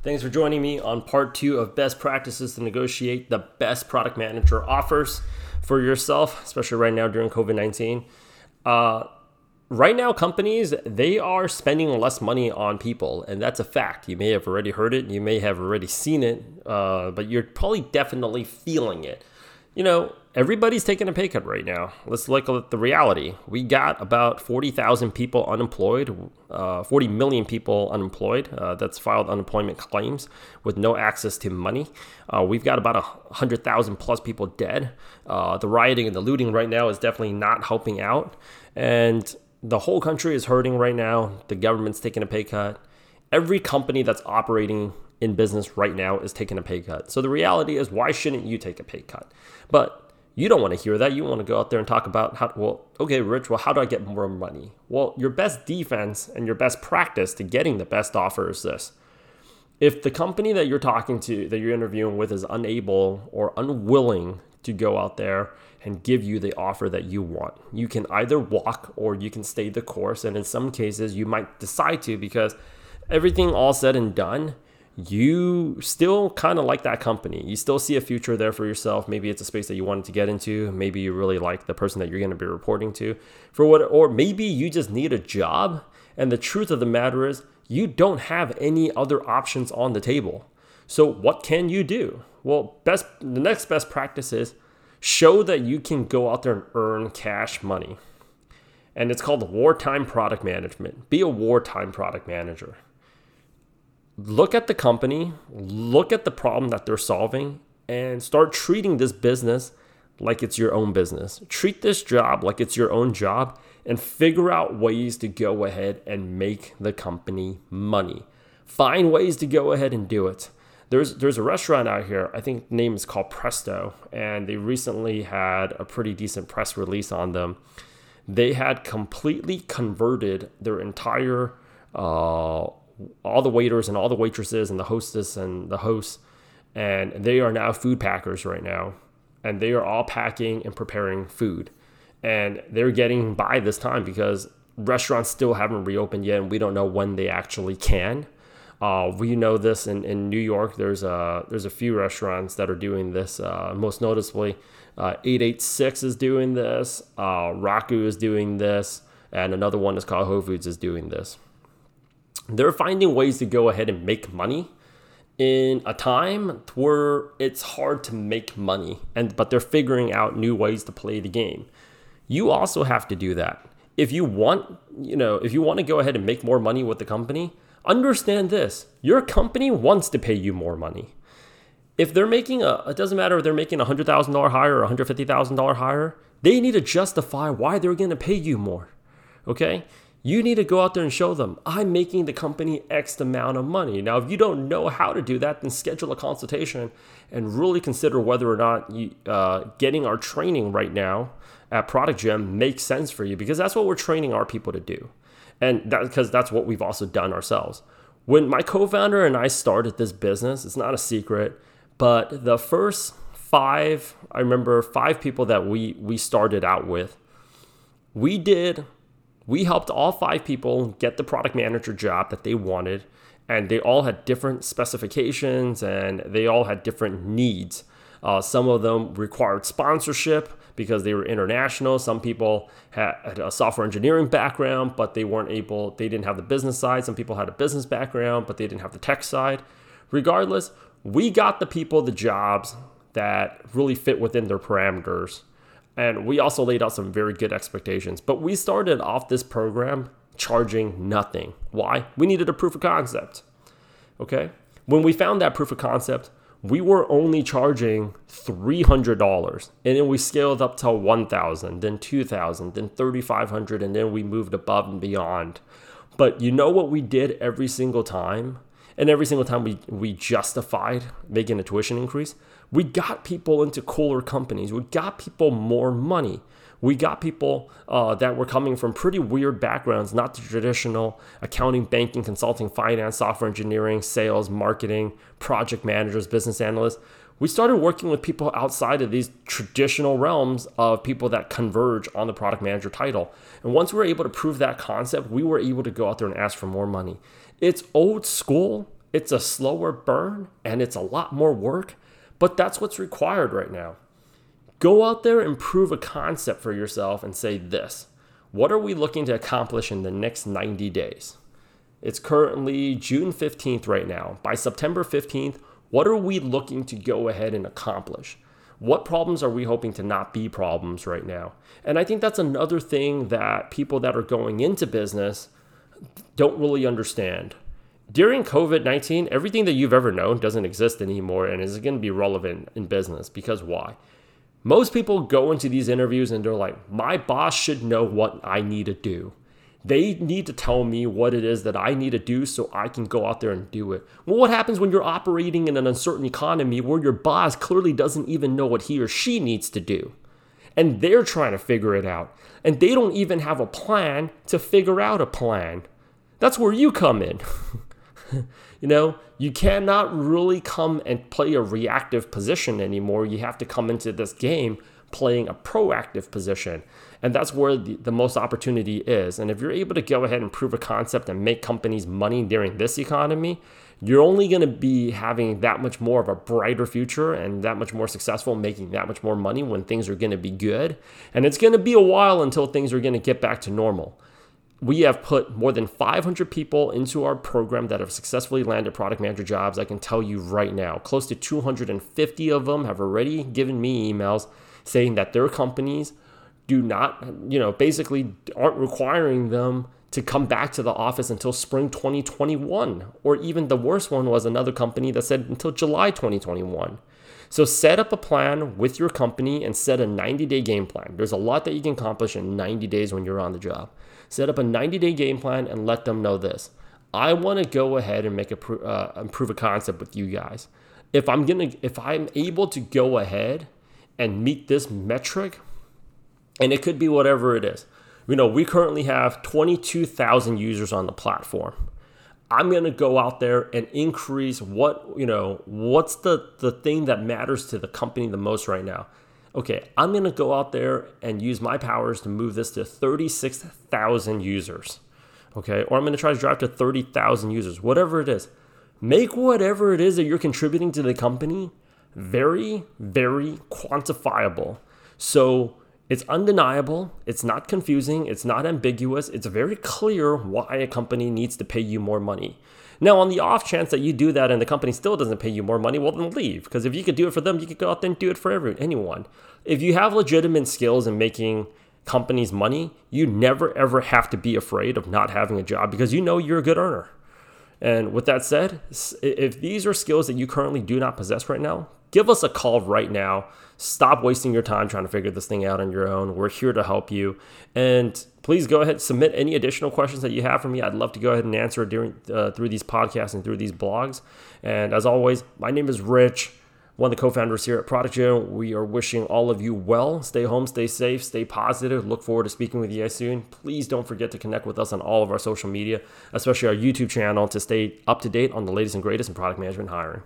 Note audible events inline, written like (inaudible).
Thanks for joining me on part two of best practices to negotiate the best product manager offers for yourself, especially right now during COVID 19. Uh, right now, companies they are spending less money on people, and that's a fact. You may have already heard it, you may have already seen it, uh, but you're probably definitely feeling it. You know, everybody's taking a pay cut right now. Let's look at the reality. We got about 40,000 people unemployed, uh, 40 million people unemployed uh, that's filed unemployment claims with no access to money. Uh, we've got about 100,000 plus people dead. Uh, the rioting and the looting right now is definitely not helping out. And the whole country is hurting right now. The government's taking a pay cut. Every company that's operating in business right now is taking a pay cut. So the reality is, why shouldn't you take a pay cut? But you don't want to hear that. You want to go out there and talk about how, well, okay, Rich, well, how do I get more money? Well, your best defense and your best practice to getting the best offer is this. If the company that you're talking to, that you're interviewing with, is unable or unwilling to go out there and give you the offer that you want, you can either walk or you can stay the course. And in some cases, you might decide to because everything all said and done, you still kind of like that company. You still see a future there for yourself. Maybe it's a space that you wanted to get into. Maybe you really like the person that you're going to be reporting to for what, or maybe you just need a job. And the truth of the matter is, you don't have any other options on the table. So what can you do? Well, best the next best practice is show that you can go out there and earn cash money. And it's called wartime product management. Be a wartime product manager look at the company, look at the problem that they're solving, and start treating this business like it's your own business. Treat this job like it's your own job and figure out ways to go ahead and make the company money. Find ways to go ahead and do it. There's there's a restaurant out here, I think the name is called Presto, and they recently had a pretty decent press release on them. They had completely converted their entire uh, all the waiters and all the waitresses and the hostess and the hosts, and they are now food packers right now, and they are all packing and preparing food, and they're getting by this time because restaurants still haven't reopened yet, and we don't know when they actually can. Uh, we know this in, in New York. There's a there's a few restaurants that are doing this. Uh, most noticeably, uh, 886 is doing this. Uh, Raku is doing this, and another one is called Whole Foods is doing this they're finding ways to go ahead and make money in a time where it's hard to make money and but they're figuring out new ways to play the game. You also have to do that. If you want you know if you want to go ahead and make more money with the company understand this your company wants to pay you more money. If they're making a it doesn't matter if they're making a $100000 hire or $150000 hire they need to justify why they're going to pay you more okay you need to go out there and show them I'm making the company X amount of money. Now, if you don't know how to do that, then schedule a consultation and really consider whether or not you, uh, getting our training right now at Product Gym makes sense for you because that's what we're training our people to do. And that because that's what we've also done ourselves. When my co-founder and I started this business, it's not a secret, but the first five, I remember five people that we we started out with, we did we helped all five people get the product manager job that they wanted, and they all had different specifications and they all had different needs. Uh, some of them required sponsorship because they were international. Some people had a software engineering background, but they weren't able, they didn't have the business side. Some people had a business background, but they didn't have the tech side. Regardless, we got the people the jobs that really fit within their parameters and we also laid out some very good expectations. But we started off this program charging nothing. Why? We needed a proof of concept. Okay? When we found that proof of concept, we were only charging $300 and then we scaled up to 1000 then 2000 then 3500 and then we moved above and beyond but you know what we did every single time and every single time we, we justified making a tuition increase, we got people into cooler companies. We got people more money. We got people uh, that were coming from pretty weird backgrounds, not the traditional accounting, banking, consulting, finance, software engineering, sales, marketing, project managers, business analysts. We started working with people outside of these traditional realms of people that converge on the product manager title. And once we were able to prove that concept, we were able to go out there and ask for more money. It's old school, It's a slower burn and it's a lot more work, but that's what's required right now. Go out there and prove a concept for yourself and say this What are we looking to accomplish in the next 90 days? It's currently June 15th right now. By September 15th, what are we looking to go ahead and accomplish? What problems are we hoping to not be problems right now? And I think that's another thing that people that are going into business don't really understand. During COVID 19, everything that you've ever known doesn't exist anymore and is going to be relevant in business. Because why? Most people go into these interviews and they're like, my boss should know what I need to do. They need to tell me what it is that I need to do so I can go out there and do it. Well, what happens when you're operating in an uncertain economy where your boss clearly doesn't even know what he or she needs to do? And they're trying to figure it out. And they don't even have a plan to figure out a plan. That's where you come in. (laughs) you know, you cannot really come and play a reactive position anymore. You have to come into this game playing a proactive position. And that's where the, the most opportunity is. And if you're able to go ahead and prove a concept and make companies money during this economy, you're only going to be having that much more of a brighter future and that much more successful, making that much more money when things are going to be good. And it's going to be a while until things are going to get back to normal. We have put more than 500 people into our program that have successfully landed product manager jobs. I can tell you right now, close to 250 of them have already given me emails saying that their companies do not, you know, basically aren't requiring them to come back to the office until spring 2021. Or even the worst one was another company that said until July 2021. So set up a plan with your company and set a 90 day game plan. There's a lot that you can accomplish in 90 days when you're on the job. Set up a 90 day game plan and let them know this. I want to go ahead and make a uh, improve a concept with you guys. If I'm gonna, if I'm able to go ahead and meet this metric, and it could be whatever it is. You know, we currently have 22,000 users on the platform. I'm going to go out there and increase what, you know, what's the, the thing that matters to the company the most right now? Okay, I'm going to go out there and use my powers to move this to 36,000 users. Okay, or I'm going to try to drive to 30,000 users, whatever it is. Make whatever it is that you're contributing to the company very, very quantifiable. So it's undeniable, it's not confusing, it's not ambiguous, it's very clear why a company needs to pay you more money. Now, on the off chance that you do that and the company still doesn't pay you more money, well, then leave. Because if you could do it for them, you could go out there and do it for every, anyone. If you have legitimate skills in making companies money, you never ever have to be afraid of not having a job because you know you're a good earner. And with that said, if these are skills that you currently do not possess right now, give us a call right now. Stop wasting your time trying to figure this thing out on your own. We're here to help you. And please go ahead submit any additional questions that you have for me. I'd love to go ahead and answer during uh, through these podcasts and through these blogs. And as always, my name is Rich one of the co-founders here at Product. We are wishing all of you well. Stay home, stay safe, stay positive. Look forward to speaking with you guys soon. Please don't forget to connect with us on all of our social media, especially our YouTube channel, to stay up to date on the latest and greatest in product management hiring.